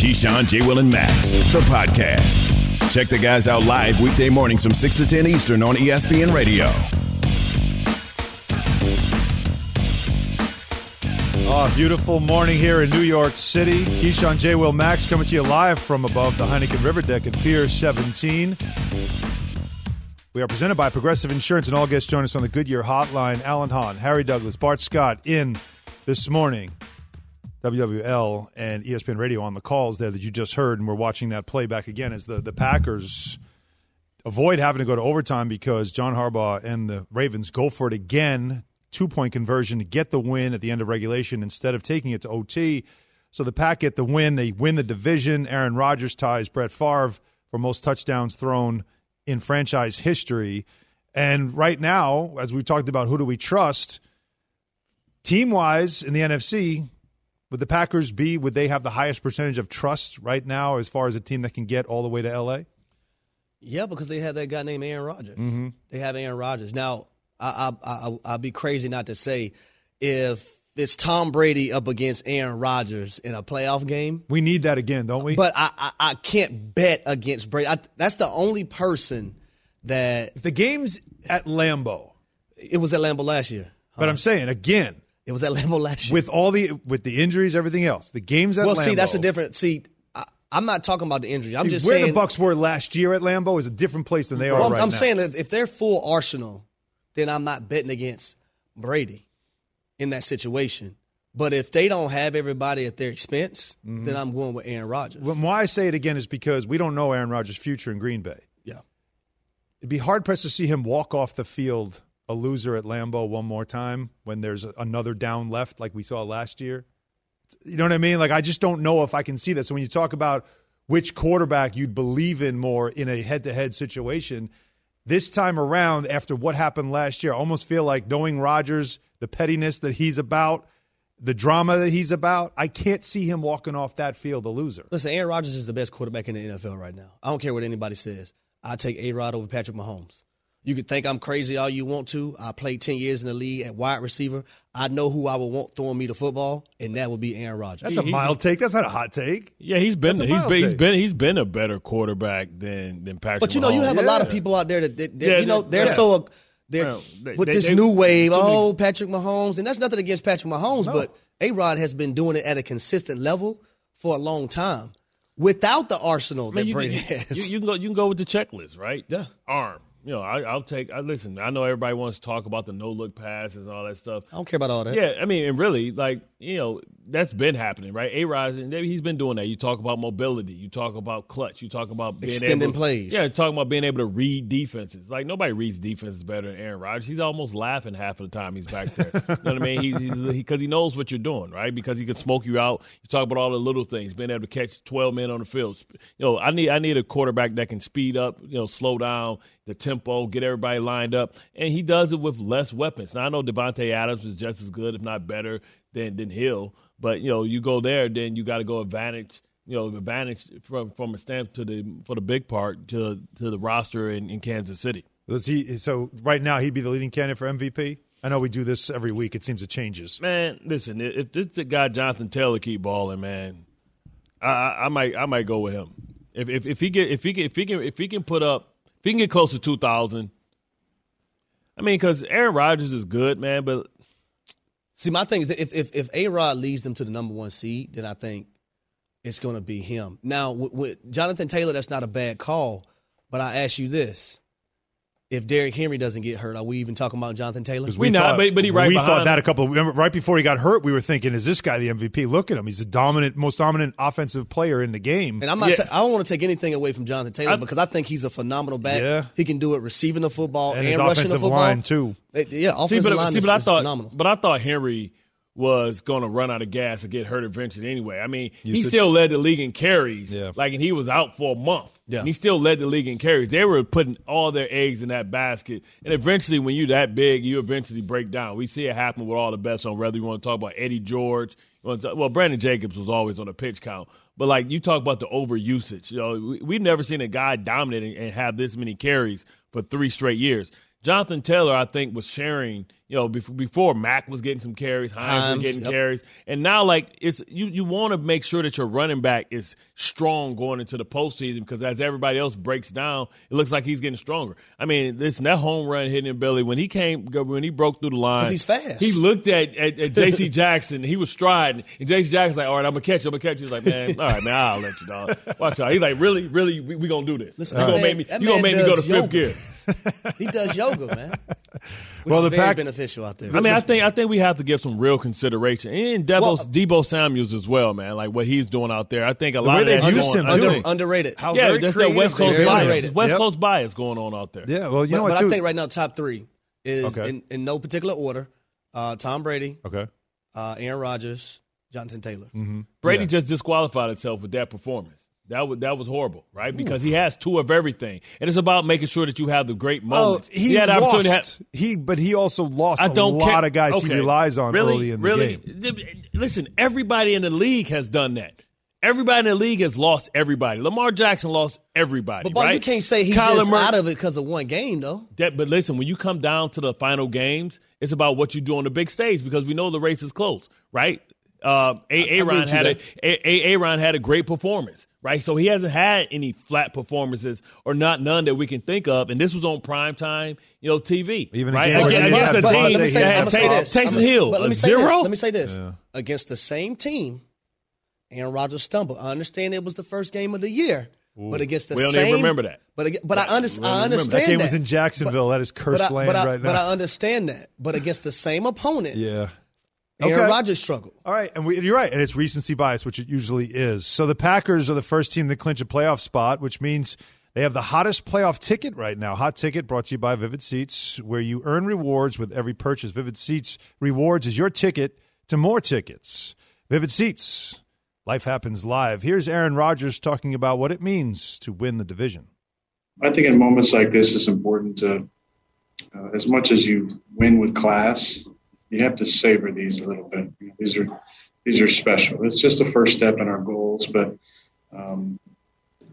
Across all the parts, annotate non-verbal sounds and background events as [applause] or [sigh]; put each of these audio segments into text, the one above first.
Keyshawn, J. Will, and Max, the podcast. Check the guys out live weekday mornings from 6 to 10 Eastern on ESPN Radio. Oh, beautiful morning here in New York City. Keyshawn J. Will Max coming to you live from above the Heineken River Deck at Pier 17. We are presented by Progressive Insurance, and all guests join us on the Goodyear Hotline. Alan Hahn, Harry Douglas, Bart Scott in this morning. WWL and ESPN Radio on the calls there that you just heard, and we're watching that playback again as the, the Packers avoid having to go to overtime because John Harbaugh and the Ravens go for it again. Two point conversion to get the win at the end of regulation instead of taking it to OT. So the Pack get the win. They win the division. Aaron Rodgers ties Brett Favre for most touchdowns thrown in franchise history. And right now, as we talked about, who do we trust? Team wise in the NFC, would the Packers be, would they have the highest percentage of trust right now as far as a team that can get all the way to LA? Yeah, because they have that guy named Aaron Rodgers. Mm-hmm. They have Aaron Rodgers. Now, I, I, I, I'll be crazy not to say if it's Tom Brady up against Aaron Rodgers in a playoff game. We need that again, don't we? But I, I, I can't bet against Brady. I, that's the only person that. If the game's at Lambeau. It was at Lambeau last year. But I'm saying, again, it was at [laughs] Lambeau last year. with all the with the injuries, everything else. The games at well, Lambeau. see, that's a different. See, I, I'm not talking about the injuries. I'm See, just where saying the Bucks were last year at Lambeau is a different place than they are I'm, right I'm now. saying that if they're full arsenal, then I'm not betting against Brady in that situation. But if they don't have everybody at their expense, Mm-hmm. then I'm going with Aaron Rodgers. When- why I say it again is because we don't know Aaron Rodgers' future in Green Bay. yeah. It'd be hard pressed to see him walk off the field a loser at Lambeau one more time when there's another down left like we saw last year. You know what I mean? Like I just don't know if I can see that. So when you talk about which quarterback you'd believe in more in a head-to-head situation, this time around after what happened last year, I almost feel like knowing Rodgers, the pettiness that he's about, the drama that he's about, I can't see him walking off that field a loser. Listen, Aaron Rodgers is the best quarterback in the NFL right now. I don't care what anybody says. I take A Rod over Patrick Mahomes. You can think I'm crazy all you want to. I played 10 years in the league at wide receiver. I know who I would want throwing me the football, and that would be Aaron Rodgers. That's a mild take. That's not a hot take. Yeah, he's been That's a he's mild been, he's take. been he's been a better quarterback than than Patrick. But you know, you Mahomes. have a lot of people out there that, that, that, Yeah, you know they- they're yeah. so uh, they're Well, they- with they- this they- new wave. too many- Oh, Patrick Mahomes, and that's nothing against Patrick Mahomes, but A Rod has been doing it at a consistent level for a long time without the arsenal I that mean, you, Brady has. you, you can go you can go with the checklist, right? Yeah. Arm. You know, I, I'll take. I listen. I know everybody wants to talk about the no look passes and all that stuff. I don't care about all that. Yeah, I mean, and really, like you know, that's been happening, right? A Rod, he's been doing that. You talk about mobility, you talk about clutch, you talk about being Extending able, plays. Yeah, talking about being able to read defenses. Like nobody reads defenses better than Aaron Rodgers. He's almost laughing half of the time he's back there. you know what I mean? He because he, he knows what you're doing, right? Because he can smoke you out. You talk about all the little things, being able to catch 12 men on the field. You know, I need I need a quarterback that can speed up, you know, slow down the tempo, get everybody lined up, and he does it with less weapons. Now I know Davante Adams is just as good, if not better, than than Hill. But you know, you go there, then you got to go advantage. You know, advantage from from a stamp to the for the big part to to the roster in, in Kansas City. Does he? So right now he'd be the leading candidate for MVP. I know we do this every week. It seems it changes. Man, listen, if this guy Jonathan Taylor keep balling, man, I, I, I might I might go with him. If, if if he get if he can if he can if he can put up if he can get close to two thousand. I mean, because Aaron Rodgers is good, man, but See, my thing is that if if, if A Rod leads them to the number one seed, then I think it's going to be him. Now, with, with Jonathan Taylor, that's not a bad call. But I ask you this: if Derrick Henry doesn't get hurt, are we even talking about Jonathan Taylor? We not, but- but he right we behind thought that a couple. Of, remember, right before he got hurt, we were thinking, "Is this guy the MVP?" Look at him; he's the dominant, most dominant offensive player in the game. And I'm not. Yeah. ta- I don't want to take anything away from Jonathan Taylor I- because I think he's a phenomenal back. Yeah. He can do it receiving the football And and, his rushing the offensive football. line, too. Yeah, see, offensive but, line see, is, but I is thought, phenomenal. but I thought Henry was going to run out of gas and get hurt eventually anyway. I mean, he still led the league in carries, Yeah. like, and he was out for a month. Yeah. And he still led the league in carries. They were putting all their eggs in that basket, and eventually, when you're that big, you eventually break down. We see it happen with all the best on. Whether you want to talk about Eddie George, you want to talk, well, Brandon Jacobs was always on the pitch count, but like you talk about the overusage. You know, we, we've never seen a guy dominate and have this many carries for three straight years. Jonathan Taylor, I think, was sharing, you know, before, before Mack was getting some carries, Hines, was getting yep. carries, and now like it's you you want to make sure that your running back is strong going into the postseason because as everybody else breaks down, it looks like he's getting stronger. I mean, listen, that home run hitting Billy when he came when he broke through the line, he's fast. He looked at at, at J.C. [laughs] Jackson, he was striding, and J.C. Jackson's like, "All right, I'm gonna catch you, I'm gonna catch you." He's like, "Man, all right, man, I'll let you, dog. Watch out." He's like, "Really, really, we, we gonna do this? Listen, you gonna man- make me? You gonna make me go to does fifth gear?" [laughs] He does yoga, man. Which Well, is the very Pack- beneficial out there. I mean, I think I think we have to give some real consideration, and Deebo, Well- Deebo Samuels as well, man. Like what he's doing out there, I think a way lot of they've that's used going. him, I too. think- Under, underrated. How yeah, very that's that West Coast they are. bias. underrated. West Yep. Coast bias going on out there. Yeah, well, you know but, what, but too? I think right now top three is Okay. in, in no particular order. Uh, Tom Brady, okay. uh, Aaron Rodgers, Jonathan Taylor. Mm-hmm. Brady Yeah. just disqualified himself with that performance. That was that was horrible, right? Because he has two of everything, and it's about making sure that you have the great Oh, moments. he, had the opportunity to have- He, but he also lost I don't a lot care. of guys he relies on really, early in the game. Listen, everybody in the league has done that. Everybody in the league has lost everybody. Lamar Jackson lost everybody. But Bob, right? you can't say he's just Murray- out of it because of one game, though. That, but listen, when you come down to the final games, it's about what you do on the big stage because we know the race is close, right? Uh, a- agree Aaron with had a, there. a- a- Aaron had a great performance, right? So he hasn't had any flat performances or not none that we can think of, and this was on prime time, you know, TV, Even right? again, But- Against, when but- against a but team let me say, that had gonna say this. Taysom Hill, but let a me say zero. this. Let me say this. Against the same team, Aaron Rodgers stumbled. I understand it was the first game of the year, but against the same. We don't same, even remember that. But aga- but I, under, we I remember. understand That game that. was in Jacksonville. that is cursed but I, land but I, right now. But. I understand that. But against the same opponent, yeah. Aaron Okay. Rodgers struggled. All right, and we, you're right, and it's recency bias, which it usually is. So the Packers are the first team to clinch a playoff spot, which means they have the hottest playoff ticket right now. Hot ticket brought to you by Vivid Seats, where you earn rewards with every purchase. Vivid Seats rewards is your ticket to more tickets. Vivid Seats, life happens live. Here's Aaron Rodgers talking about what it means to win the division. I think in moments like this, it's important to, uh, as much as you win with class, you have to savor these a little bit. These are these are special. It's just the first step in our goals, but um,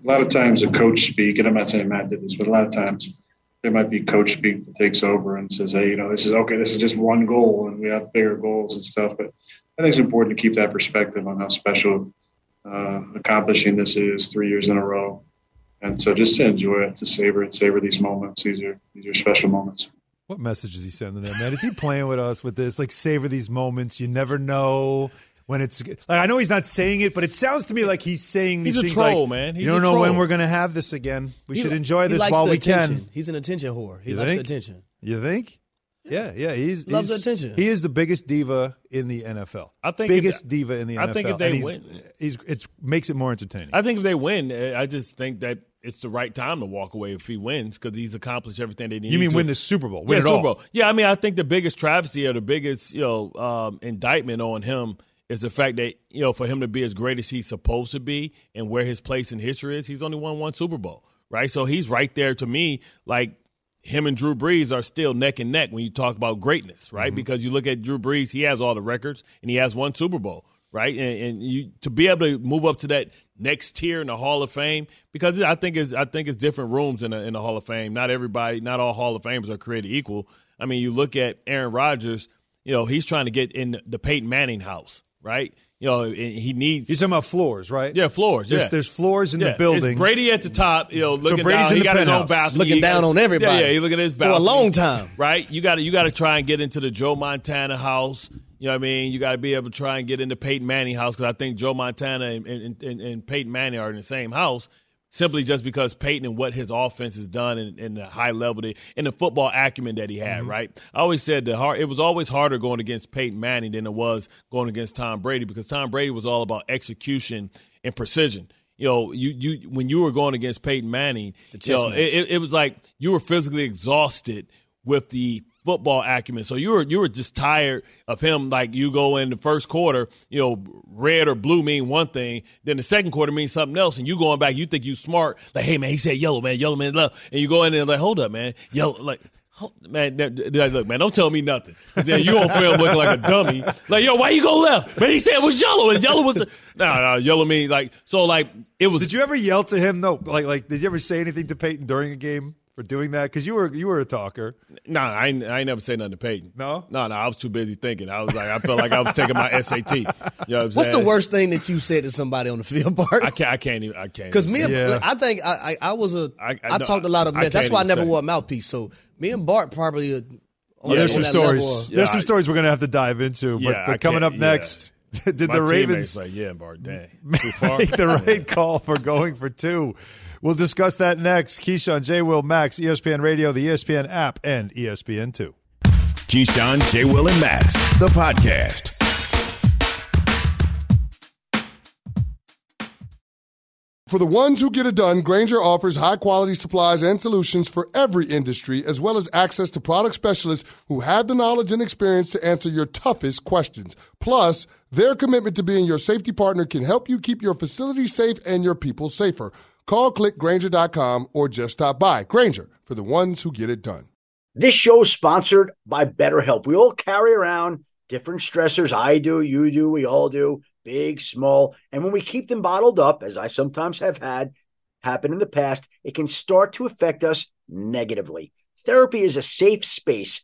a lot of times a coach speak, and I'm not saying Matt did this, but a lot of times there might be coach speak that takes over and says, "Hey, you know, this is okay. This is just one goal, and we have bigger goals and stuff." But I think it's important to keep that perspective on how special uh, accomplishing this is three years in a row and so just to enjoy it, to savor it, savor these moments. These are these are special moments. What message is he sending there, man? Is he playing with us with this? Like, savor these moments. You never know when it's. Like, I know he's not saying it, but it sounds to me like he's saying these He's a things troll, like, man. He's you don't know when we're going to have this again. We He should enjoy this while we attention. can. He's an attention whore. He You likes the attention. You think? Yeah, yeah. He's Loves he's- the attention. He is the biggest diva in the NFL. I think if biggest they- diva in the I NFL. think if they he's, win- he's it's makes it more entertaining. I think if they win, uh, I just think that it's the right time to walk away if he wins because he's accomplished everything they need. you mean to. win the Super Bowl? Yeah, Win it Super all? Bowl. Yeah, I mean, I think the biggest travesty or the biggest, you know, um, indictment on him is the fact that you know, for him to be as great as he's supposed to be and where his place in history is, he's only won one Super Bowl, right? So he's right there to me, like him and Drew Brees are still neck and neck when you talk about greatness, right? Because you look at Drew Brees, he has all the records and he has one Super Bowl, right? And, and you to be able to move up to that next tier in the Hall of Fame, because I think it's I think it's different rooms in the, in the Hall of Fame. Not everybody, not all Hall of Famers are created equal. I mean, you look at Aaron Rodgers, you know, he's trying to get in the Peyton Manning house, right? You know, and he needs You're talking about floors, right? yeah floors. There's, yeah. there's floors in Yeah, the building. It's Brady at the top, you know, looking Brady's down. in he the got his own penthouse. balcony. Looking He down on everybody. Yeah, yeah, he looking at his bathroom For a long time. right? You got to you got to try and get into the Joe Montana house. You know what I mean? You got to be able to try and get into Peyton Manning house because I think Joe Montana and, and, and, and Peyton Manning are in the same house. Simply just because Peyton and what his offense has done and, and the high level that, and the football acumen that he had, right? I always said the hard, it was always harder going against Peyton Manning than it was going against Tom Brady because Tom Brady was all about execution and precision. You know, you you when you were going against Peyton Manning, you know, it, it was like you were physically exhausted with the football acumen. So you were you were just tired of him. Like you go in the first quarter, you know, red or blue mean one thing, then the second quarter means something else, and you going back, you think you smart. Like, hey man, he said yellow, man, yellow man, love, and you go in there like, hold up, man, yellow, like. Man, look, man, don't tell me nothing. Then you on film looking like a dummy. Like, yo, why you go left? Man, he said it was yellow, and yellow was no, no, yellow mean like so. Like it was. Did you ever yell to him? No, like like did you ever say anything to Peyton during a game for doing that? Because you were you were a talker. No, nah, I ain't, I ain't never say nothing to Peyton. No, no, no. I was too busy thinking. I was like, I felt like I was taking my SAT. You know what What's saying? the worst thing that you said to somebody on the field, Bart? I can't. I can't even. I can't. Because me, and, Yeah. I think I, I, I was a. I- I, I- no, talked a lot of mess. That's why I never say. wore a mouthpiece. So me and Bart probably. Uh, Are on, Oh, there's some stories. of- there's some I- stories we're gonna have to dive into. But, I but coming up yeah. next, [laughs] did my the Ravens like, yeah, Bart, [laughs] dang, make [laughs] the right call for going for two? We'll discuss that next. Keyshawn, J. Will, Max, ESPN Radio, the ESPN app, and ESPN Two. Keyshawn, J. Will, and Max, the podcast. For the ones who get it done, Grainger offers high quality supplies and solutions for every industry, as well as access to product specialists who have the knowledge and experience to answer your toughest questions. Plus, their commitment to being your safety partner can help you keep your facility safe and your people safer. Call clickgranger.com or just stop by. Grainger for the ones who get it done. This show is sponsored by BetterHelp. We all carry around different stressors. I do, you do, we all do, big, small. And when we keep them bottled up, as I sometimes have had happen in the past, it can start to affect us negatively. Therapy is a safe space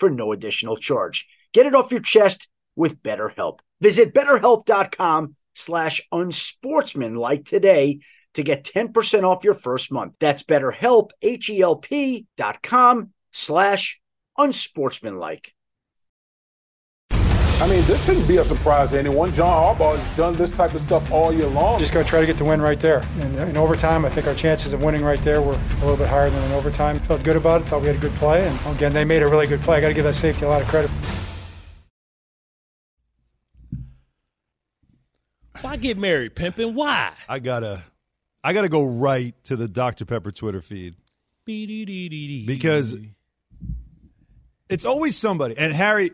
for no additional charge. Get it off your chest with BetterHelp. Visit betterhelp.com slash unsportsmanlike today to get 10% off your first month. That's betterhelp, H-E-L-P dot com slash unsportsmanlike. I mean, this shouldn't be a surprise to anyone. John Harbaugh has done this type of stuff all year long. Just got to try to get the win right there. And uh, in overtime, I think our chances of winning right there were a little bit higher than in overtime. Felt good about it. Thought we had a good play. And again, they made a really good play. I got to give that safety a lot of credit. Why get married, pimping? Why? I gotta, I gotta go right to the Dr Pepper Twitter feed because it's always somebody. And Harry,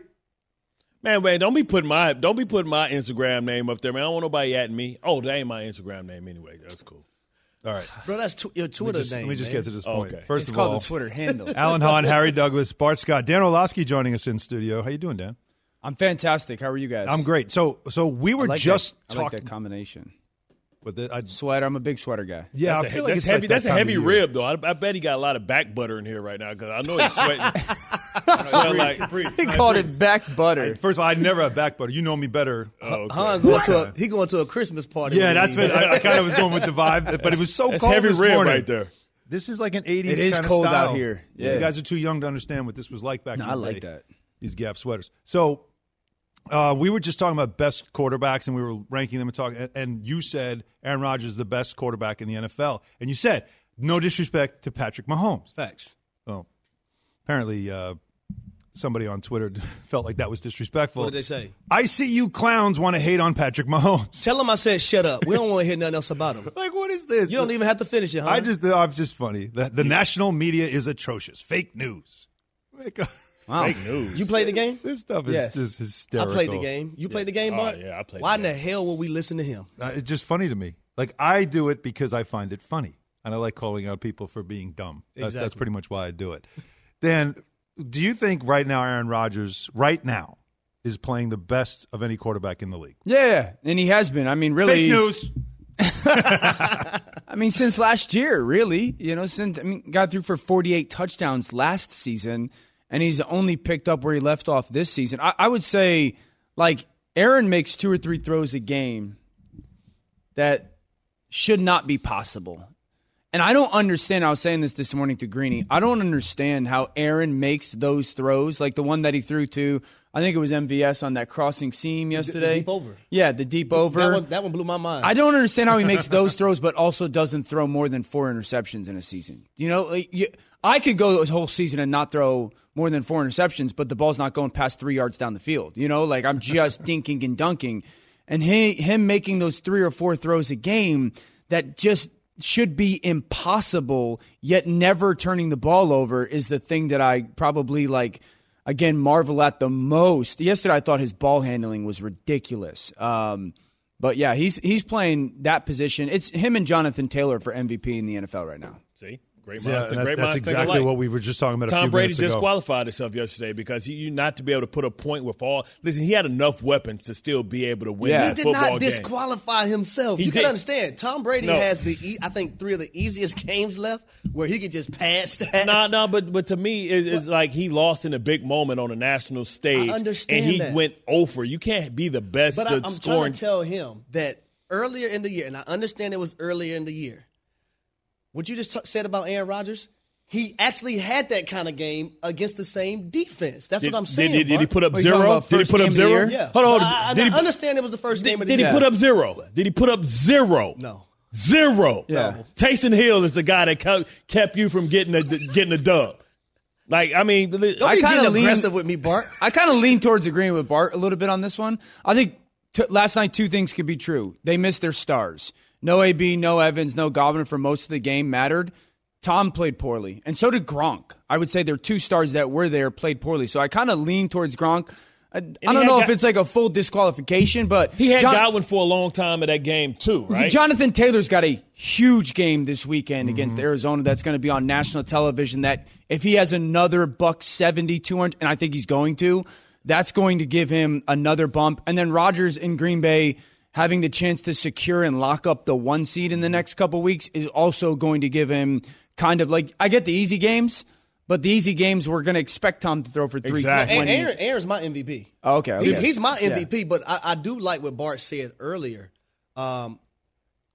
Man, man, don't be putting my don't be putting my Instagram name up there, man. I don't want nobody at me. Oh, that ain't my Instagram name anyway. That's cool. all right. Bro, that's tw- your Let me Twitter just, name. let me just man. get to this Oh, point. okay. First It's of called all, the Twitter handle. [laughs] Alan Hahn, Harry [laughs] Douglas, Bart Scott, Dan Orlovsky joining us in studio. How you doing, Dan? I'm fantastic. How are you guys? I'm great. So, so we I were like just that, I like talking that combination. with the, I, Sweater. I'm a big sweater guy. yeah, that's I a, feel like that's it's heavy. like that's a heavy rib, though. I, I bet he got a lot of back butter in here right now because I know he's sweating. [laughs] Smell like, He called it back butter. First of all, I never have back butter. You know me better. oh, okay. Hahn going to a, he going to a Christmas party. yeah, with that's me. what I, I kind of was going with the vibe, but it was so That's cold heavy this rib morning. right there. This is like an 80s It is kind of cold style. out here. Yeah. You guys are too young to understand what this was like back No, in I like day. that. These Gap sweaters. So uh, we were just talking about best quarterbacks, and we were ranking them and talking. And, and you said Aaron Rodgers is the best quarterback in the NFL, and you said no disrespect to Patrick Mahomes. Facts. Well, apparently uh, somebody on Twitter [laughs] felt like that was disrespectful. What did they say? I see you clowns want to hate on Patrick Mahomes. Tell him I said shut up. We don't want to hear nothing else about him. [laughs] Like, what is this? You don't even have to finish it, huh? I just, I'm just funny. The, the national media is atrocious. Fake news. Like, [laughs] Wow. Fake news. You played the game? This stuff is Yes. just I played the game. You played the game, Oh, Bart? yeah, I played Why the in the hell would we listen to him? Uh, it's just funny to me. Like I do it because I find it funny, and I like calling out people for being dumb. That's, that's pretty much why I do it. Dan, do you think right now Aaron Rodgers, right now, is playing the best of any quarterback in the league? Yeah, and he has been. I mean, really. Fake news. [laughs] I mean, since last year, really. You know, since I mean, got through for 48 touchdowns last season, and he's only picked up where he left off this season. I, I would say, like, Aaron makes two or three throws a game that should not be possible. And I don't understand. I was saying this this morning to Greeny. I don't understand how Aaron makes those throws, like the one that he threw to. I think it was MVS on that crossing seam yesterday. deep over. Yeah, the deep over. That one, that one blew my mind. I don't understand how he makes those throws, but also doesn't throw more than four interceptions in a season. You know, like, you, I could go a whole season and not throw more than four interceptions, but the ball's not going past three yards down the field. You know, like I'm just [laughs] dinking and dunking, and he, him making those three or four throws a game that just should be impossible, yet never turning the ball over is the thing that I probably like again marvel at the most. Yesterday, I thought his ball handling was ridiculous. Um, but yeah, he's he's playing that position. It's him and Jonathan Taylor for MVP in the NFL right now. See, great Yeah, minds, that- great that's minds exactly what we were just talking about a Tom few Brady minutes ago. disqualified himself yesterday because he, you not to be able to put a point with all. Listen, he had enough weapons to still be able to win Yeah. He did football not game. disqualify himself. He you did. can understand. Tom Brady No. has the, e- I think, three of the easiest [laughs] games left where he can just pass stats. No, no, but but to me, it's, it's like he lost in a big moment on a national stage. I understand and he that. went over. You can't be the best But to I, I'm scoring. trying to tell him that earlier in the year, and I understand it was earlier in the year. What you just t- said about Aaron Rodgers, he actually had that kind of game against the same defense. That's did, what I'm saying. Did, did, did he put up Are you talking zero? Did he put up zero? Yeah. Hold on. I, I, did he, understand it was the first game did, of the did he put up zero? Did he put up zero? No. Zero. Yeah. Taysom Hill is the guy that kept, kept you from getting a getting a dub. Like I mean, Don't I be kinda getting lean- aggressive with me, Bart. [laughs] I kind of lean towards agreeing with Bart a little bit on this one. I think t- last night two things could be true. They missed their stars. No AB, no Evans, no Godwin for most of the game mattered. Tom played poorly, and so did Gronk. I would say there are two stars that were there played poorly. So I kind of lean towards Gronk. I, I don't know Go- if it's like a full disqualification, but he had Jon- Godwin for a long time in that game too, right? Jonathan Taylor's got a huge game this weekend Mm-hmm. against Arizona that's going to be on national television. That if he has another buck 70, 200, and I think he's going to, that's going to give him another bump. And then Rodgers in Green Bay having the chance to secure and lock up the one seed in the next couple weeks is also going to give him kind of like I get the easy games, but the easy games we're going to expect Tom to throw for three. Exactly. And 20. Aaron, Aaron's my MVP. Oh, okay, He- okay. he's my Yeah. MVP, but I, I do like what Bart said earlier. Um,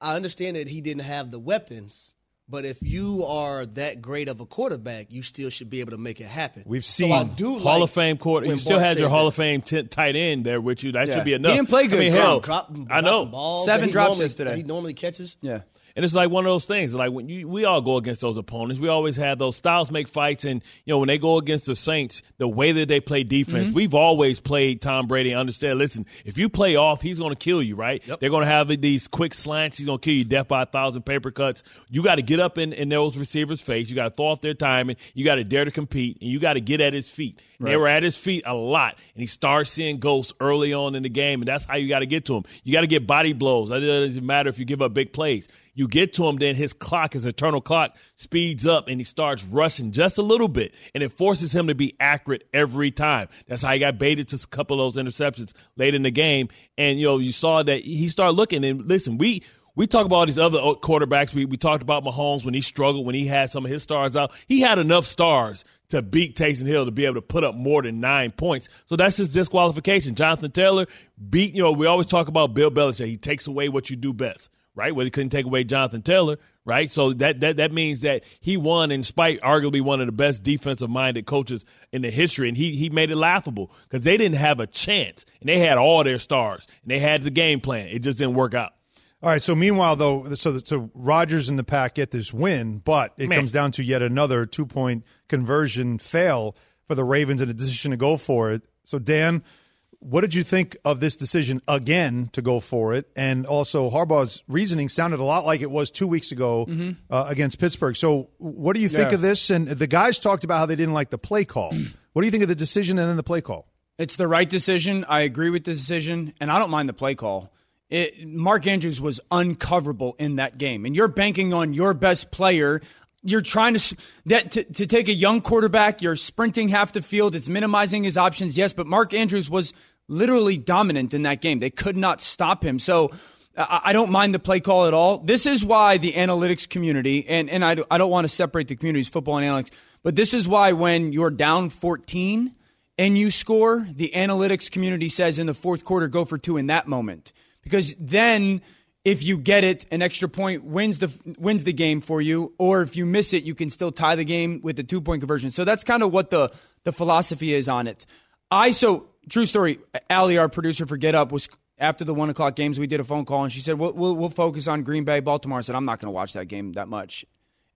I understand that he didn't have the weapons, but if you are that great of a quarterback, you still should be able to make it happen. We've So seen I do Hall like of Fame quarter. You still Bart had your Hall that. of Fame t- tight end there with you. That Yeah. should be enough. He didn't play good, I mean, Gronk. hell, Drop, I know. dropping Seven that drops normally- yesterday. He normally catches. yeah. And it's like one of those things. Like when you, we all go against those opponents, we always have those styles make fights. And you know when they go against the Saints, the way that they play defense, Mm-hmm. we've always played Tom Brady. Understand? Listen, if you play off, he's going to kill you. Right? They're going to have these quick slants. He's going to kill you death by a thousand paper cuts. You got to get up in, in those receivers' face. You got to throw off their timing. You got to dare to compete, and you got to get at his feet. And They were at his feet a lot, and he starts seeing ghosts early on in the game, and that's how you got to get to him. You got to get body blows. It doesn't matter if you give up big plays. You get to him, then his clock, his eternal clock, speeds up and he starts rushing just a little bit. And it forces him to be accurate every time. That's how he got baited to a couple of those interceptions late in the game. And, you know, you saw that he started looking. And listen, we. We talk about all these other quarterbacks. We, we talked about Mahomes when he struggled, when he had some of his stars out. He had enough stars to beat Taysom Hill to be able to put up more than nine points. So that's his disqualification. Jonathan Taylor beat, you know, we always talk about Bill Belichick. He takes away what you do best right? Well, he couldn't take away Jonathan Taylor, right? So that that that means that he won in spite arguably one of the best defensive minded coaches in the history, and he he made it laughable because they didn't have a chance, and they had all their stars, and they had the game plan. It just didn't work out. All right. So meanwhile, though, so so Rodgers and the pack get this win, but it Man. comes down to yet another two point conversion fail for the Ravens and a decision to go for it. So Dan, what did you think of this decision again to go for it? And also Harbaugh's reasoning sounded a lot like it was two weeks ago uh, against Pittsburgh. So what do you think Yeah. of this? And the guys talked about how they didn't like the play call. [clears throat] what do you think of the decision and then the play call? It's the right decision. I agree with the decision, and I don't mind the play call. It, Mark Andrews was uncoverable in that game, and you're banking on your best player. You're trying to that to, to take a young quarterback. You're sprinting half the field. It's minimizing his options, yes, but Mark Andrews was literally dominant in that game. They could not stop him. So I, don't mind the play call at all. This is why the analytics community, and, and I, I don't want to separate the communities, football and analytics, but this is why when you're down 14 and you score, the analytics community says in the fourth quarter, go for two in that moment. Because then if you get it, an extra point wins the wins the game for you, or if you miss it, you can still tie the game with the two point conversion. So that's kind of what the the philosophy is on it. I so true story. Ali, our producer for Get Up, was after the one o'clock games. We did a phone call, and she said, "We'll we'll, we'll focus on Green Bay, Baltimore." I said, "I'm not going to watch that game that much."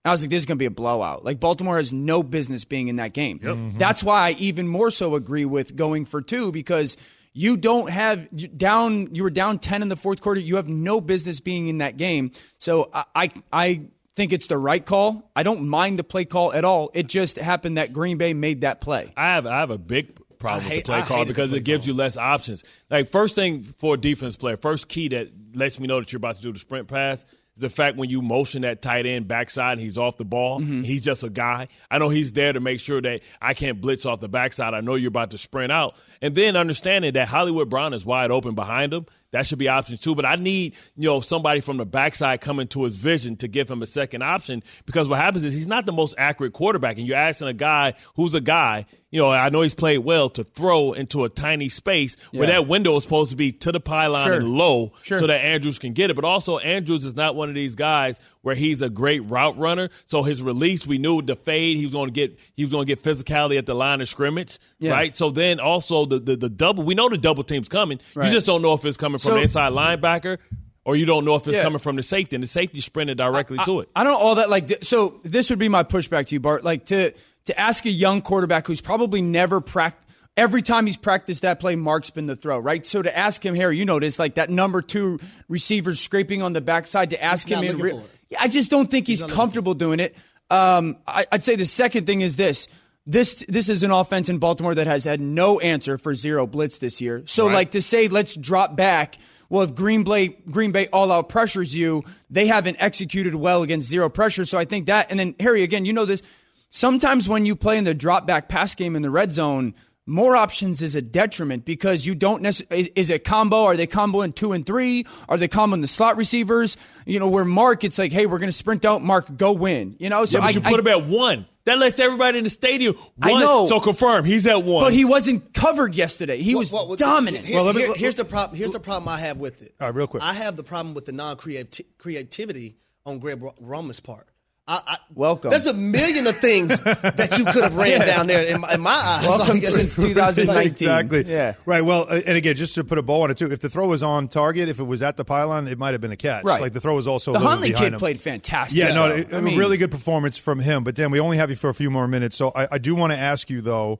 And I was like, "This is going to be a blowout. Like Baltimore has no business being in that game." Mm-hmm. That's why I even more so agree with going for two because You don't have you down. You were down ten in the fourth quarter. You have no business being in that game. So I, I, I think it's the right call. I don't mind the play call at all. It just happened that Green Bay made that play. I have I have a big problem I with the play I call because play it gives you less options. Like first thing for a defense player, first key that lets me know that you're about to do the sprint pass is the fact when you motion that tight end backside and he's off the ball, Mm-hmm. he's just a guy. I know he's there to make sure that I can't blitz off the backside. I know you're about to sprint out. And then understanding that Hollywood Brown is wide open behind him. That should be option two. But I need, you know, somebody from the backside coming to his vision to give him a second option because what happens is he's not the most accurate quarterback. And you're asking a guy who's a guy, you know, I know he's played well to throw into a tiny space where that window is supposed to be to the pylon Sure. and low Sure. so that Andrews can get it. But also, Andrews is not one of these guys where he's a great route runner. So his release, we knew the fade, he was going to get he was going to get physicality at the line of scrimmage, Yeah. right? So then also the, the the double, we know the double team's coming. Right. You just don't know if it's coming from So- the inside linebacker or you don't know if it's Yeah. coming from the safety, and the safety sprinted directly to it. I don't know all that. Like, so this would be my pushback to you, Bart. Like to to ask a young quarterback who's probably never practiced. Every time he's practiced that play, Mark's been the throw, right? So to ask him, Harry, you notice like that number two receiver scraping on the backside to ask He's him in looking re- for it. Yeah, I just don't think he's, looking comfortable doing it. Um, I, I'd say the second thing is this. This this is an offense in Baltimore that has had no answer for zero blitz this year. So like to say let's drop back. Well, if Green Bay Green Bay all out pressures you, they haven't executed well against zero pressure. So I think that. And then Harry, again, you know this. Sometimes when you play in the drop back pass game in the red zone, more options is a detriment because you don't necessarily is, is it combo are they comboing two and three are they comboing the slot receivers you know where mark it's like hey we're going to sprint out mark go win you know so Yeah, but I, you I- put him at one. That lets everybody in the stadium. I know. So confirm he's at one. but he wasn't covered yesterday he was What- what- dominant Here's, Well, me- here- here's the problem. Here's the problem I have with it. All right, real quick. I have the problem with the non-creativity on Greg Ro- Roman's part. I, I, Welcome. There's a million of things [laughs] that you could have ran down there in my, in my eyes. Welcome Like, since 2019 [laughs] exactly. yeah Right. Well, uh, and again, just to put a bow on it too, if the throw was on target, if it was at the pylon, it might have been a catch. Right. Like the throw was also the a Huntley kid him. played fantastic Yeah, no, though. it- I a mean, really good performance from him. But Dan, we only have you for a few more minutes, so I, I do want to ask you though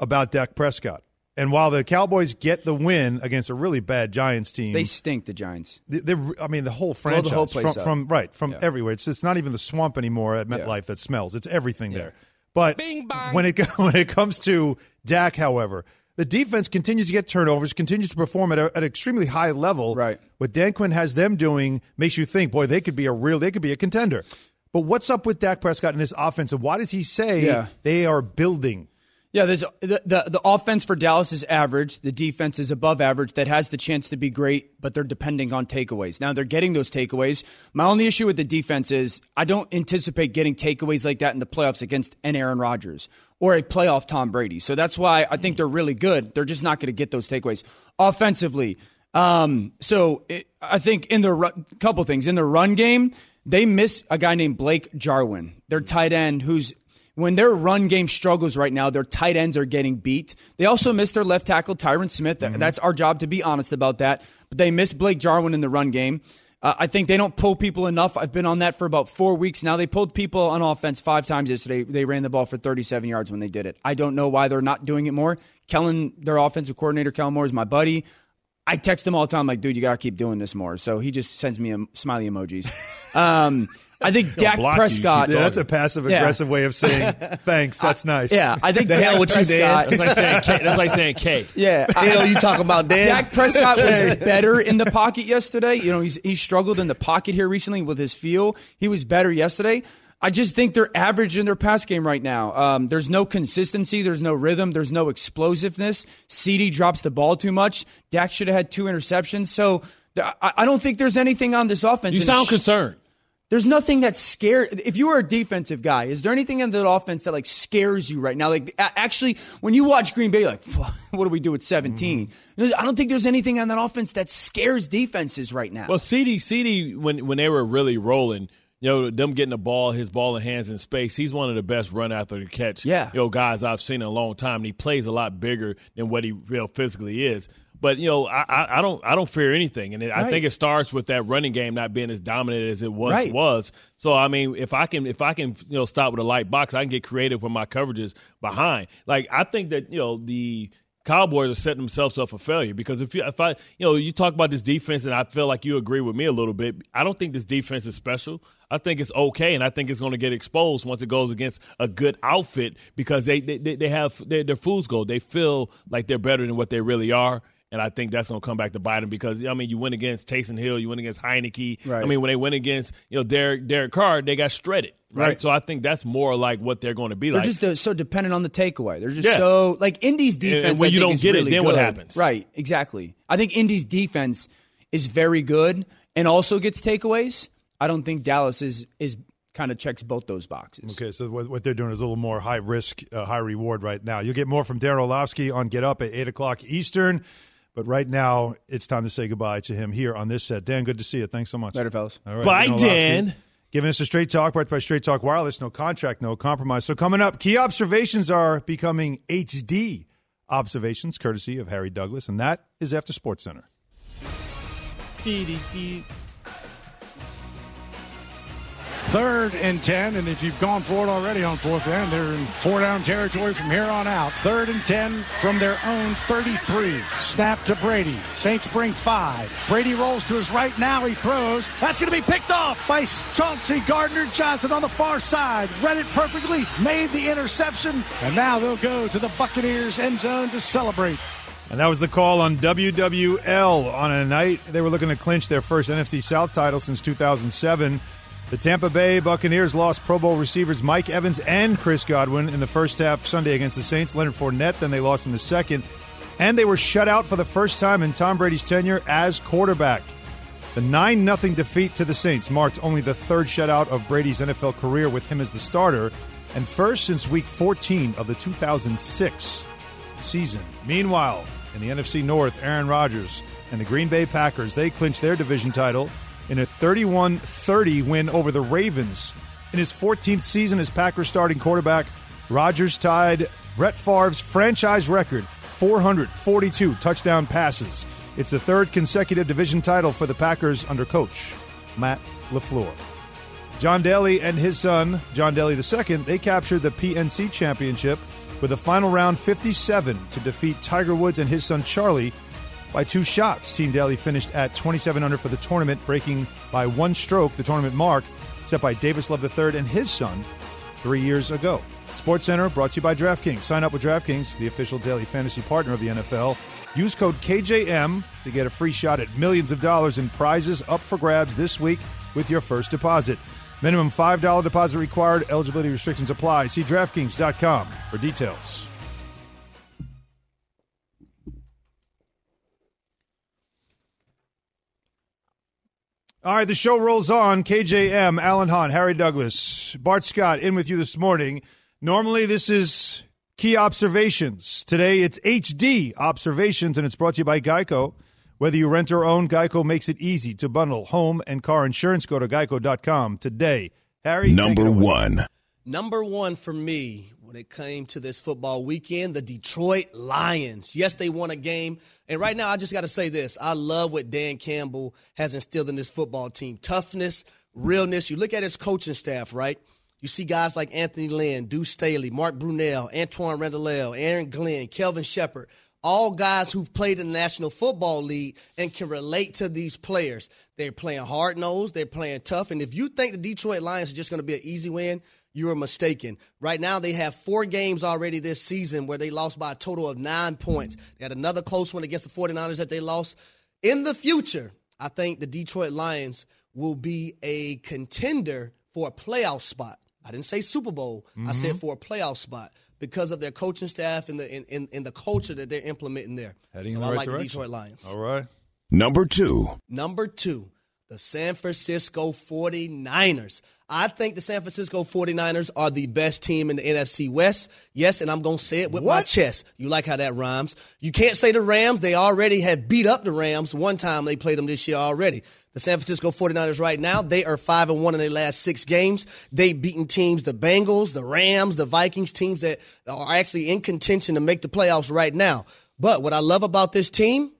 about Dak Prescott. And while the Cowboys get the win against a really bad Giants team, they stink the Giants they- I mean, the whole Blow franchise the whole place from, from right from Yeah. everywhere. It's it's not even the swamp anymore at MetLife Yeah. that smells. It's everything there. But when it [laughs] when it comes to Dak, however, the defense continues to get turnovers, continues to perform at, a, at an extremely high level. Right. What Dan Quinn has them doing makes you think, boy, they could be a real, they could be a contender. But what's up with Dak Prescott and this offense, and why does he say Yeah. they are building? Yeah, there's the, the the offense for Dallas is average. The defense is above average. That has the chance to be great, but they're depending on takeaways. Now they're getting those takeaways. My only issue with the defense is I don't anticipate getting takeaways like that in the playoffs against an Aaron Rodgers or a playoff Tom Brady. So that's why I think they're really good. They're just not going to get those takeaways offensively. Um, so it, I think in the couple things in the run game, they miss a guy named Blake Jarwin, their tight end, who's when their run game struggles right now, their tight ends are getting beat. They also miss their left tackle, Tyron Smith. That's our job to be honest about that. But they miss Blake Jarwin in the run game. Uh, I think they don't pull people enough. I've been on that for about four weeks now. They pulled people on offense five times yesterday. They ran the ball for 37 yards when they did it. I don't know why they're not doing it more. Kellen, their offensive coordinator, Kellen Moore, is my buddy. I text him all the time, like, dude, you gotta keep doing this more. So he just sends me em- smiley emojis. [laughs] Um, I think Dak block you, you Prescott. Yeah, that's a passive aggressive way of saying [laughs] thanks. That's nice. Yeah, I think The Dak hell with you, Dan. Prescott. That's like saying K. That's like saying K. Yeah, I- Hell, you talking about Dan? Dak Prescott was better in the pocket yesterday. You know, he's he struggled in the pocket here recently with his feel. He was better yesterday. I just think they're average in their pass game right now. Um, there's no consistency. There's no rhythm. There's no explosiveness. CD drops the ball too much. Dak should have had two interceptions. So I, I don't think there's anything on this offense. You sound sh- concerned. There's nothing that scare. If you were a defensive guy, is there anything in the offense that like scares you right now? Like actually, when you watch Green Bay, you're like [laughs] what do we do at 17? Mm-hmm. I don't think there's anything on that offense that scares defenses right now. Well, CD, CD, when when they were really rolling, you know, them getting the ball, his ball in hands in space, he's one of the best run after the catch, Yeah. you know, guys I've seen in a long time. And he plays a lot bigger than what he real physically is. But you know, I, I, don't I don't fear anything, and it, I think it starts with that running game not being as dominant as it once Right. was. So I mean, if I can if I can you know stop with a light box, I can get creative with my coverages behind. Like I think that you know the Cowboys are setting themselves up for failure because if you if I you know you talk about this defense and I feel like you agree with me a little bit. I don't think this defense is special. I think it's okay, and I think it's going to get exposed once it goes against a good outfit because they they, they have their, their fools go. They feel like they're better than what they really are. And I think that's going to come back to Biden because I mean, you win against Taysom Hill, you win against Heinicke. Right. I mean, when they went against you know Derek Derek Carr, they got shredded. Right? Right. So I think that's more like what they're going to be like. They're like. just uh, so dependent on the takeaway. They're just Yeah. so like Indy's defense. and when I you don't is get it, really then what happens? Right, exactly. I think Indy's defense is very good and also gets takeaways. I don't think Dallas is is kind of checks both those boxes. Okay, so what, what they're doing is a little more high risk, uh, high reward right now. You'll get more from Darren Orlovsky on Get Up at 8 o'clock Eastern. But right now, it's time to say goodbye to him here on this set. Dan, good to see you. Thanks so much. Later, fellas. All right, Bye, Orlovsky Dan. Giving us a straight talk, brought by Straight Talk Wireless. No contract, no compromise. So coming up, key observations are becoming HD observations, courtesy of Harry Douglas, and that is after Sports Center. Third and 10, and if you've gone for it already on fourth end, they're in four down territory from here on out. Third and 10 from their own 33. Snap to Brady. Saints bring five. Brady rolls to his right now. He throws. That's going to be picked off by Chauncey Gardner Johnson on the far side. Read it perfectly, made the interception, and now they'll go to the Buccaneers end zone to celebrate. And that was the call on WWL on a night they were looking to clinch their first NFC South title since 2007. The Tampa Bay Buccaneers lost Pro Bowl receivers Mike Evans and Chris Godwin in the first half Sunday against the Saints. Leonard Fournette, then they lost in the second. And they were shut out for the first time in Tom Brady's tenure as quarterback. The 9 0 defeat to the Saints marked only the third shutout of Brady's NFL career with him as the starter, and first since week 14 of the 2006 season. Meanwhile, in the NFC North, Aaron Rodgers and the Green Bay Packers, they clinched their division title in a 31-30 win over the Ravens. In his 14th season as Packers starting quarterback, Rodgers tied Brett Favre's franchise record, 442 touchdown passes. It's the third consecutive division title for the Packers under coach Matt LaFleur. John Daly and his son, John Daly II, they captured the PNC championship with a final round 57 to defeat Tiger Woods and his son Charlie by two shots. Team Daly finished at 27 under for the tournament, breaking by one stroke the tournament mark set by Davis Love III and his son three years ago. Sports Center brought to you by DraftKings. Sign up with DraftKings, the official daily fantasy partner of the NFL. Use code KJM to get a free shot at millions of dollars in prizes up for grabs this week with your first deposit. Minimum $5 deposit required. Eligibility restrictions apply. See DraftKings.com for details. All right, the show rolls on. KJM, Alan Hahn, Harry Douglas, Bart Scott in with you this morning. Normally, this is key observations. Today, it's HD observations, and it's brought to you by Geico. Whether you rent or own, Geico makes it easy to bundle home and car insurance. Go to geico.com today. Harry, take Number it away. one. Number one for me when it came to this football weekend, the Detroit Lions. Yes, they won a game. And right now, I just got to say this. I love what Dan Campbell has instilled in this football team toughness, realness. You look at his coaching staff, right? You see guys like Anthony Lynn, Deuce Staley, Mark Brunell, Antoine Randall, Aaron Glenn, Kelvin Sheppard, all guys who've played in the National Football League and can relate to these players. They're playing hard nosed, they're playing tough. And if you think the Detroit Lions are just going to be an easy win, you are mistaken. Right now, they have four games already this season where they lost by a total of nine points. They had another close one against the 49ers that they lost. In the future, I think the Detroit Lions will be a contender for a playoff spot. I didn't say Super Bowl. I said mm-hmm. for a playoff spot because of their coaching staff and the in, in, in the culture that they're implementing there. Heading so in the I right like direction. the Detroit Lions. All right. Number two. Number two, the San Francisco 49ers. I think the San Francisco 49ers are the best team in the NFC West. Yes, and I'm going to say it with my chest. You like how that rhymes. You can't say the Rams. They already have beat up the Rams one time they played them this year already. The San Francisco 49ers right now, they are 5 and 1 in their last 6 games. They've beaten teams the Bengals, the Rams, the Vikings, teams that are actually in contention to make the playoffs right now. But what I love about this team,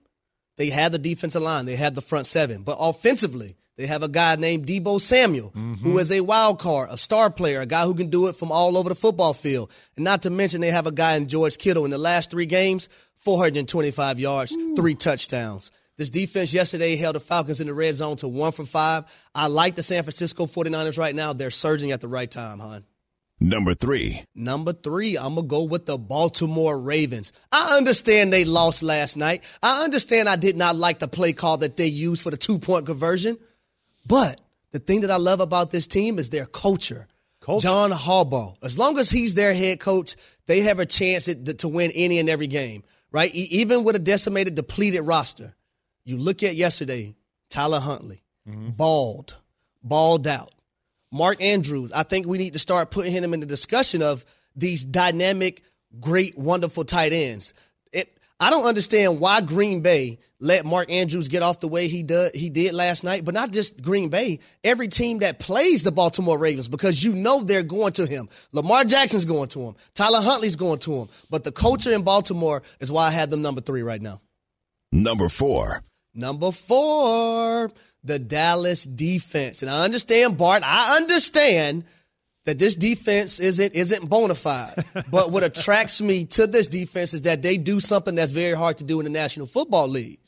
they had the defensive line, they had the front seven, but offensively, They have a guy named Deebo Samuel, who mm-hmm. is a wild card, a star player, a guy who can do it from all over the football field. And not to mention, they have a guy in George Kittle in the last three games, 425 yards, three touchdowns. This defense yesterday held the Falcons in the red zone to one for five. I like the San Francisco 49ers right now. They're surging at the right time, hon. Number three. Number three, I'm going to go with the Baltimore Ravens. I understand they lost last night. I understand I did not like the play call that they used for the two point conversion. But the thing that I love about this team is their culture. Culture. John Harbaugh. As long as he's their head coach, they have a chance at, to win any and every game, right? Even with a decimated, depleted roster. You look at yesterday, Tyler Huntley, mm-hmm. bald, balled out. Mark Andrews, I think we need to start putting him in the discussion of these dynamic, great, wonderful tight ends. It, I don't understand why Green Bay let Mark Andrews get off the way he did, he did last night, but not just Green Bay, every team that plays the Baltimore Ravens, because you know they're going to him. Lamar Jackson's going to him. Tyler Huntley's going to him. But the culture in Baltimore is why I have them number three right now. Number four. Number four, the Dallas defense. And I understand, Bart, I understand that this defense isn't isn't bona fide. [laughs] but what attracts me to this defense is that they do something that's very hard to do in the National Football League.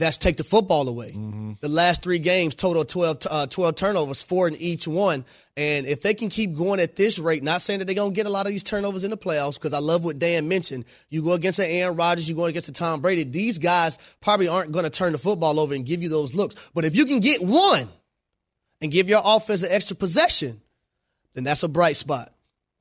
That's take the football away. The last three games, total 12, uh, 12 turnovers, four in each one. And if they can keep going at this rate, not saying that they're going to get a lot of these turnovers in the playoffs, because I love what Dan mentioned. You go against an Aaron Rodgers, you go against a Tom Brady. These guys probably aren't going to turn the football over and give you those looks. But if you can get one and give your offense an extra possession, then that's a bright spot.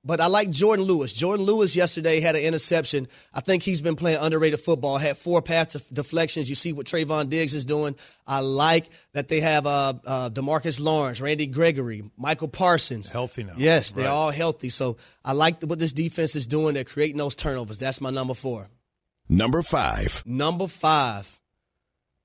But I like Jourdan Lewis. Jourdan Lewis yesterday had an interception. I think he's been playing underrated football. Had four pass def- deflections. You see what Trevon Diggs is doing. I like that they have uh, uh, Demarcus Lawrence, Randy Gregory, Micah Parsons. Healthy now. Yes, they're Right. all healthy. So I like what this defense is doing. They're creating those turnovers. That's my number four. Number five. Number five,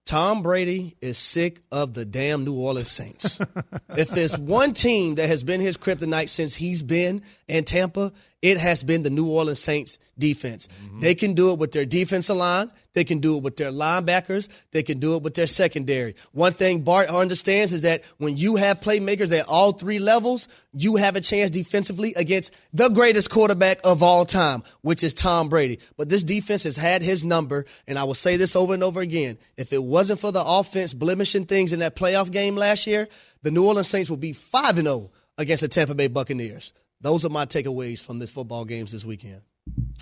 Tom Brady is sick of the damn New Orleans Saints. [laughs] if there's one team that has been his kryptonite since he's been in Tampa, it has been the New Orleans Saints defense. Mm-hmm. They can do it with their defensive line. They can do it with their linebackers. They can do it with their secondary. One thing Bart understands is that when you have playmakers at all three levels, you have a chance defensively against the greatest quarterback of all time, which is Tom Brady. But this defense has had his number, and I will say this over and over again. If it wasn't for the offense blemishing things in that playoff game last year, the New Orleans Saints would be 5 0 against the Tampa Bay Buccaneers. Those are my takeaways from this football games this weekend.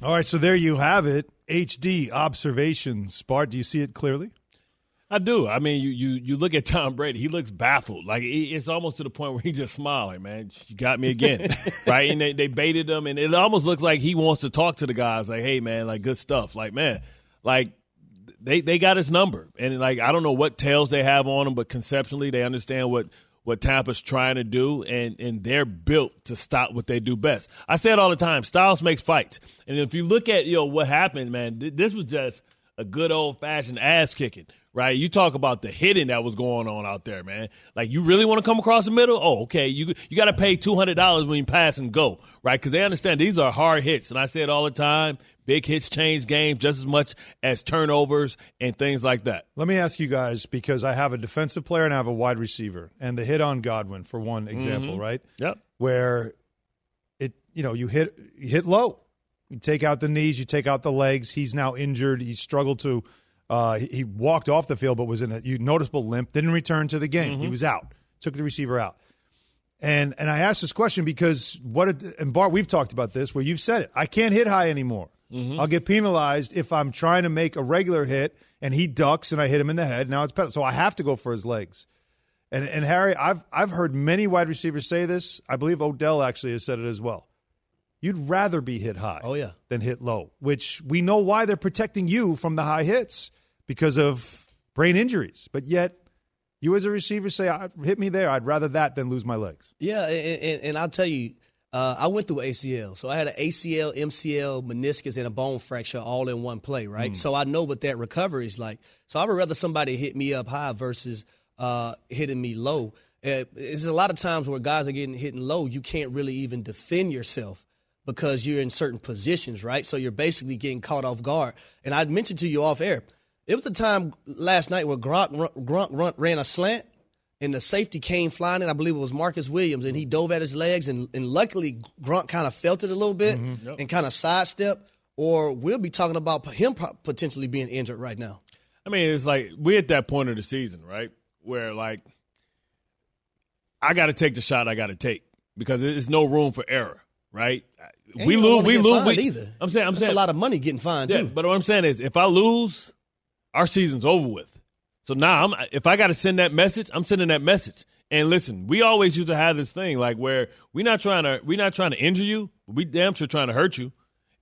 All right, so there you have it. HD observations. Bart, do you see it clearly? I do. I mean, you you you look at Tom Brady. He looks baffled. Like it's almost to the point where he just smiling. Man, you got me again, [laughs] right? And they, they baited him, and it almost looks like he wants to talk to the guys. Like, hey, man, like good stuff. Like, man, like they they got his number, and like I don't know what tails they have on him, but conceptually they understand what what Tampa's trying to do, and and they're built to stop what they do best. I say it all the time: styles makes fights, and if you look at you know what happened, man, th- this was just a good old fashioned ass kicking. Right, you talk about the hitting that was going on out there, man. Like, you really want to come across the middle? Oh, okay. You you got to pay two hundred dollars when you pass and go, right? Because they understand these are hard hits, and I say it all the time. Big hits change games just as much as turnovers and things like that. Let me ask you guys because I have a defensive player and I have a wide receiver, and the hit on Godwin for one example, Mhm. right? Yep. Where it, you know, you hit you hit low, you take out the knees, you take out the legs. He's now injured. He struggled to. Uh, he- walked off the field, but was in a noticeable limp. Didn't return to the game. He was out. Took the receiver out. And and I asked this question because what it, and Bart, we've talked about this where you've said it. I can't hit high anymore. I'll get penalized if I'm trying to make a regular hit and he ducks and I hit him in the head. Now it's penalty. So I have to go for his legs. And and Harry, I've I've heard many wide receivers say this. I believe Odell actually has said it as well. You'd rather be hit high Oh, yeah. than hit low, which we know why they're protecting you from the high hits because of brain injuries. But yet you as a receiver say, "I- hit me there. I'd rather that than lose my legs. Yeah, and, and, and I'll tell you, uh, I went through ACL. So I had an ACL, MCL, meniscus, and a bone fracture all in one play, right? So I know what that recovery is like. So I would rather somebody hit me up high versus uh, hitting me low. Uh, There's a lot of times where guys are getting hit and low, you can't really even defend yourself because you're in certain positions, right? So you're basically getting caught off guard. And I mentioned to you off air, it was a time last night where Gronk, Gronk run, ran a slant and the safety came flying in. I believe it was Marcus Williams, and he dove at his legs, and, and luckily Gronk kind of felt it a little bit mm-hmm. Yep. and kind of sidestepped. Or we'll be talking about him potentially being injured right now. I mean, it's like we're at that point of the season, right? Where like I got to take the shot I got to take because there's no room for error, right? And we lose, we lose. We, either. I'm saying, I'm That's saying a lot of money getting fined Yeah, too. but what I'm saying is, if I lose, our season's over with. So now, I'm, if I got to send that message, I'm sending that message. And listen, we always used to have this thing like where we're not trying to we're not trying to injure you, we damn sure trying to hurt you.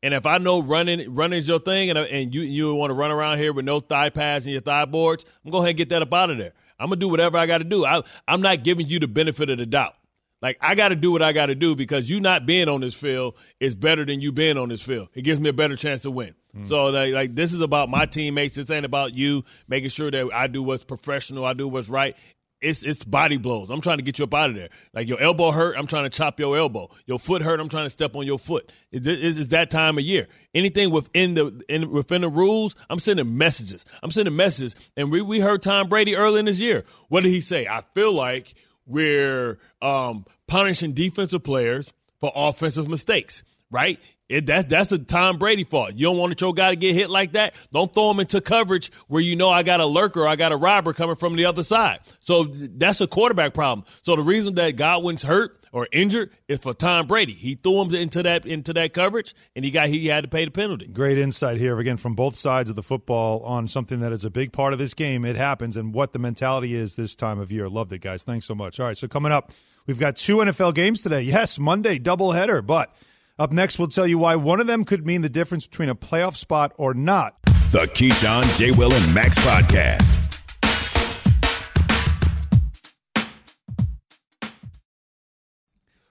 And if I know running running is your thing, and and you you want to run around here with no thigh pads and your thigh boards, I'm gonna go ahead and get that up out of there. I'm gonna do whatever I got to do. I I'm not giving you the benefit of the doubt. Like I got to do what I got to do because you not being on this field is better than you being on this field. It gives me a better chance to win. Hmm. So like, like this is about my teammates. This ain't about you making sure that I do what's professional. I do what's right. It's it's body blows. I'm trying to get you up out of there. Like your elbow hurt, I'm trying to chop your elbow. Your foot hurt, I'm trying to step on your foot. It- It's, it's that time of year. Anything within the in, within the rules, I'm sending messages. I'm sending messages. And we, we heard Tom Brady early in this year. What did he say? I feel like we're um, punishing defensive players for offensive mistakes, right? It, that, that's a Tom Brady fault. You don't want your guy to get hit like that. Don't throw him into coverage where you know I got a lurker, I got a robber coming from the other side. So that's a quarterback problem. So the reason that Godwin's hurt or injured is for Tom Brady. He threw him into that into that coverage, and he got he had to pay the penalty. Great insight here again from both sides of the football on something that is a big part of this game. It happens and what the mentality is this time of year. Loved it, guys. Thanks so much. All right, so coming up, we've got two NFL games today. Yes, Monday doubleheader, but up next we'll tell you why one of them could mean the difference between a playoff spot or not. The Keyshawn, J. Will, and Max podcast.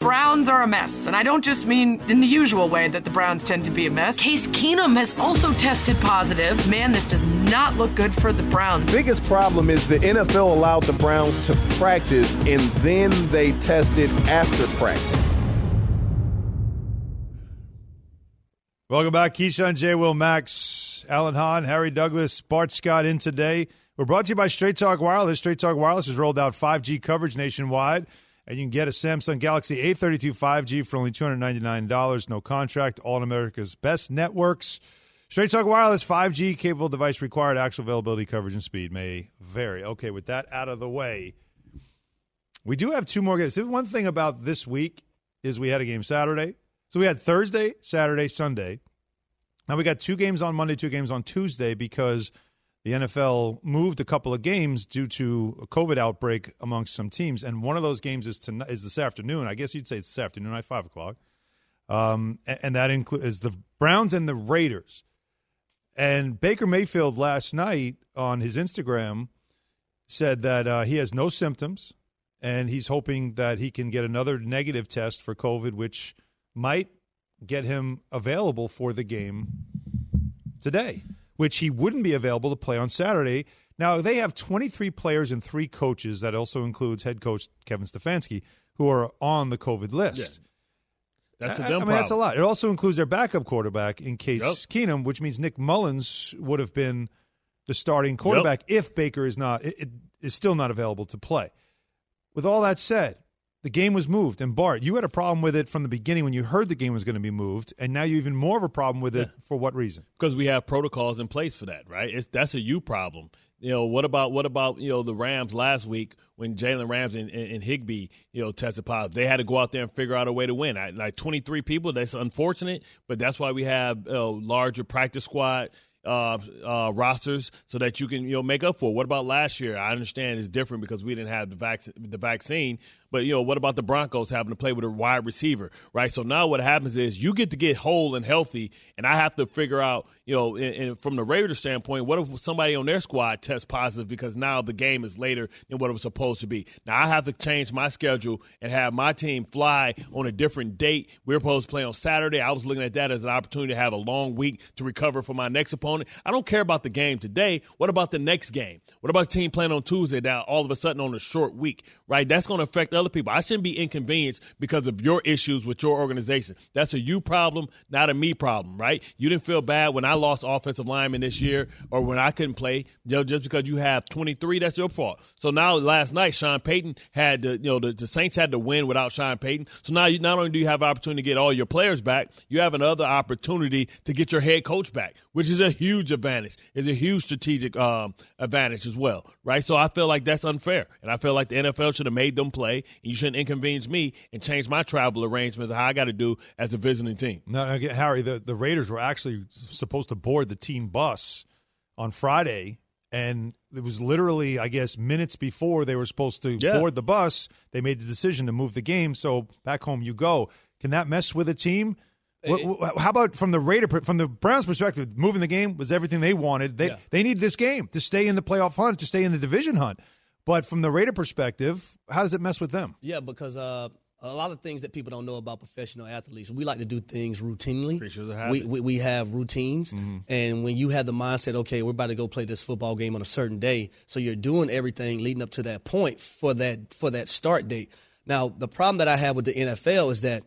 Browns are a mess, and I don't just mean in the usual way that the Browns tend to be a mess. Case Keenum has also tested positive. Man, this does not look good for the Browns. biggest problem is the NFL allowed the Browns to practice and then they tested after practice. Welcome back, Keyshawn J. Will Max, Alan Hahn, Harry Douglas, Bart Scott in today. We're brought to you by Straight Talk Wireless. Straight Talk Wireless has rolled out 5G coverage nationwide, and you can get a Samsung Galaxy A32 5G for only $299. No contract, all in America's best networks. Straight Talk Wireless 5G capable device required. Actual availability, coverage, and speed may vary. Okay, with that out of the way, we do have two more games. One thing about this week is we had a game Saturday. So we had Thursday, Saturday, Sunday. Now we got two games on Monday, two games on Tuesday because the NFL moved a couple of games due to a COVID outbreak amongst some teams, and one of those games is tonight, is this afternoon. I guess you'd say it's this afternoon at five o'clock, um, and, and that includes the Browns and the Raiders. And Baker Mayfield last night on his Instagram said that uh, he has no symptoms, and he's hoping that he can get another negative test for COVID, which might get him available for the game today, which he wouldn't be available to play on Saturday. Now, they have 23 players and three coaches. That also includes head coach Kevin Stefanski, who are on the COVID list. That's a I- mean, that's a lot. It also includes their backup quarterback in case Yep. Keenum, which means Nick Mullens would have been the starting quarterback if Baker is not it, it is still not available to play. With all that said, the game was moved, and Bart, you had a problem with it from the beginning when you heard the game was going to be moved, and now you even more of a problem with it Yeah. for what reason? because we have protocols in place for that, right? It's that's a you problem. You know what about what about you know the Rams last week when Jalen Ramsey and, and, and Higbee you know tested positive? They had to go out there and figure out a way to win. I, like twenty three people, that's unfortunate, but that's why we have uh, larger practice squad uh, uh, rosters so that you can you know make up for. it. What about last year? I understand it's different because we didn't have the vac- the vaccine, but you know what about the Broncos having to play with a wide receiver, right? So now what happens is you get to get whole and healthy, and I have to figure out you know in, in, from the Raiders standpoint, what if somebody on their squad tests positive because now the game is later than what it was supposed to be. Now I have to change my schedule and have my team fly on a different date. We are supposed to play on Saturday. I was looking at that as an opportunity to have a long week to recover for my next opponent. I don't care about the game today. What about the next game? What about the team playing on Tuesday now all of a sudden on a short week, right? That's going to affect other people. I shouldn't be inconvenienced because of your issues with your organization. That's a you problem, not a me problem, right? You didn't feel bad when I lost offensive linemen this year or when I couldn't play ju- just because you have 23, that's your fault. So now last night, Sean Payton had to, you know, the, the Saints had to win without Sean Payton. So now you not only do you have an opportunity to get all your players back, you have another opportunity to get your head coach back, which is a huge advantage. It's a huge strategic um, advantage as well, right? So I feel like that's unfair, and I feel like the NFL should have made them play, and you shouldn't inconvenience me and change my travel arrangements of how I got to do as a visiting team. No, again, uh, Harry, the, the Raiders were actually supposed to board the team bus on Friday, and it was literally, I guess, minutes before they were supposed to Yeah. board the bus. They made the decision to move the game, so back home you go. Can that mess with a team? Wh- wh- How about from the Raider, from the Browns' perspective? Moving the game was everything they wanted. They Yeah. they need this game to stay in the playoff hunt, to stay in the division hunt. But from the Raider perspective, how does it mess with them? Yeah, because uh, a lot of things that people don't know about professional athletes, we like to do things routinely. Creatures of habit. We, we, we have routines. And when you have the mindset, okay, we're about to go play this football game on a certain day, so you're doing everything leading up to that point for that for that start date. Now, the problem that I have with the NFL is that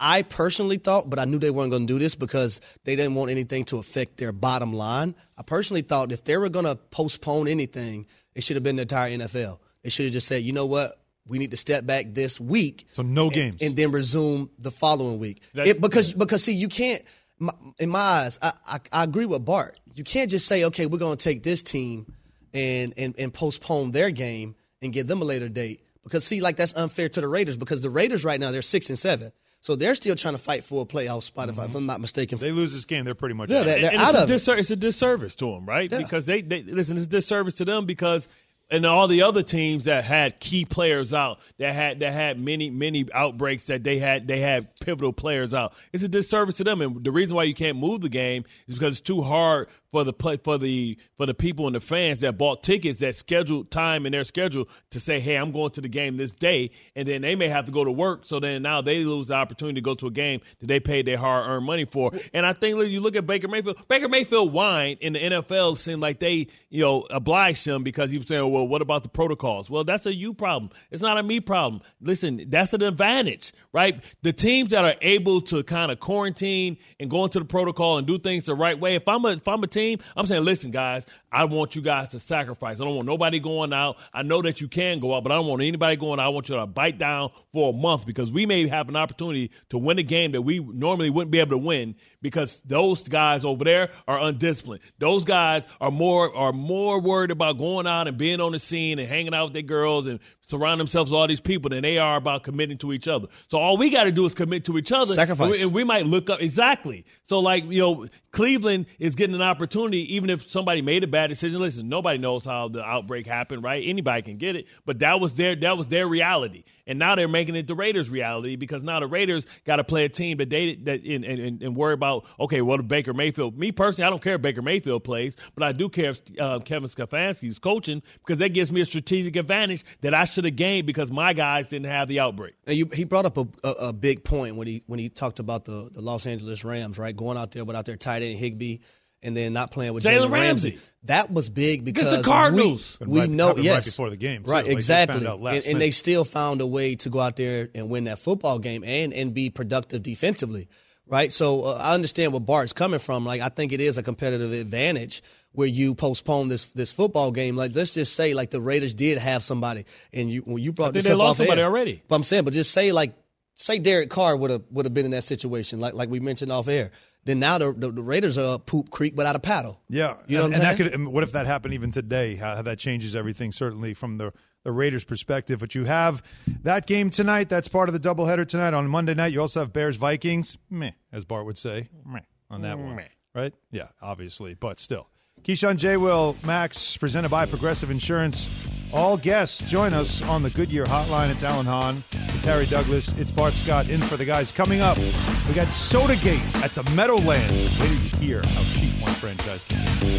I personally thought, but I knew they weren't going to do this because they didn't want anything to affect their bottom line. I personally thought if they were going to postpone anything, it should have been the entire NFL. They should have just said, you know what? We need to step back this week. So no and- games. And then resume the following week. It- because, because see, you can't, my- in my eyes, I, I, I agree with Bart. You can't just say, okay, we're going to take this team and, and, and postpone their game and give them a later date. Because see, like that's unfair to the Raiders because the Raiders right now they're six and seven, so they're still trying to fight for a playoff spot. If, I, if mm-hmm. I'm not mistaken, they lose this game, they're pretty much Yeah, out. they- and, they're and out it's, a of it. it's a disservice to them, right? Yeah. Because they, they listen, it's a disservice to them because and all the other teams that had key players out, that had that had many many outbreaks that they had they had pivotal players out. It's a disservice to them, and the reason why you can't move the game is because it's too hard for the play for the for the people and the fans that bought tickets that scheduled time in their schedule to say, "Hey, I'm going to the game this day," and then they may have to go to work. So then now they lose the opportunity to go to a game that they paid their hard earned money for. And I think you look at Baker Mayfield. Baker Mayfield whined in the NFL seemed like they you know obliged him because he was saying, "Well, what about the protocols?" Well, that's a you problem. It's not a me problem. Listen, that's an advantage, right? The teams that are able to kind of quarantine and go into the protocol and do things the right way. If I'm a if I'm a team, I'm saying, listen, guys, I want you guys to sacrifice. I don't want nobody going out. I know that you can go out, but I don't want anybody going out. I want you to bite down for a month because we may have an opportunity to win a game that we normally wouldn't be able to win because those guys over there are undisciplined. Those guys are more are more worried about going out and being on the scene and hanging out with their girls and surround themselves with all these people than they are about committing to each other. So all we got to do is commit to each other. Sacrifice. And we, and we might look up exactly. So like you know, Cleveland is getting an opportunity, even if somebody made a bad decision. Listen, nobody knows how the outbreak happened, right? Anybody can get it, but that was their that was their reality, and now they're making it the Raiders' reality because now the Raiders got to play a team that they that and, and, and worry about. Okay, what if Baker Mayfield? Me personally, I don't care if Baker Mayfield plays, but I do care if uh, Kevin Stefanski's coaching because that gives me a strategic advantage that I should have game because my guys didn't have the outbreak. And you, he brought up a, a, a big point when he when he talked about the, the Los Angeles Rams, right? Going out there without their tight end Higbee, and then not playing with Jalen Jalen Ramsey. Ramsey. That was big because Against the Cardinals. we, And we right- know happened right yes before the game, too. right Like, exactly, found out last and, and they still found a way to go out there and win that football game and and be productive defensively. Right, so uh, I understand where Bart's coming from. Like, I think it is a competitive advantage where you postpone this this football game. Like let's just say like the Raiders did have somebody, and you when you brought I think this they up lost off somebody air. already. But I'm saying, but just say like say Derek Carr would have would have been in that situation, like like we mentioned off air. Then now the, the, the Raiders are up poop creek without a paddle. Yeah, You know and, what I'm and that saying? could. and What if that happened even today? How, how that changes everything, certainly from the the Raiders' perspective. But you have that game tonight. That's part of the doubleheader tonight. On Monday night, you also have Bears Vikings. Meh, as Bart would say, meh on that one, right? Yeah, obviously, but still. Keyshawn J. Will Max, presented by Progressive Insurance. All guests join us on the Goodyear Hotline. It's Alan Hahn. It's Harry Douglas. It's Bart Scott in for the guys. Coming up, we got Sodagate at the Meadowlands. Wait till you hear how cheap one franchise can be.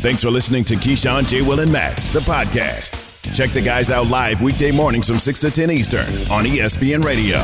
Thanks for listening to Keyshawn, J. Will, and Max, the podcast. Check the guys out live weekday mornings from 6 to 10 Eastern on ESPN Radio.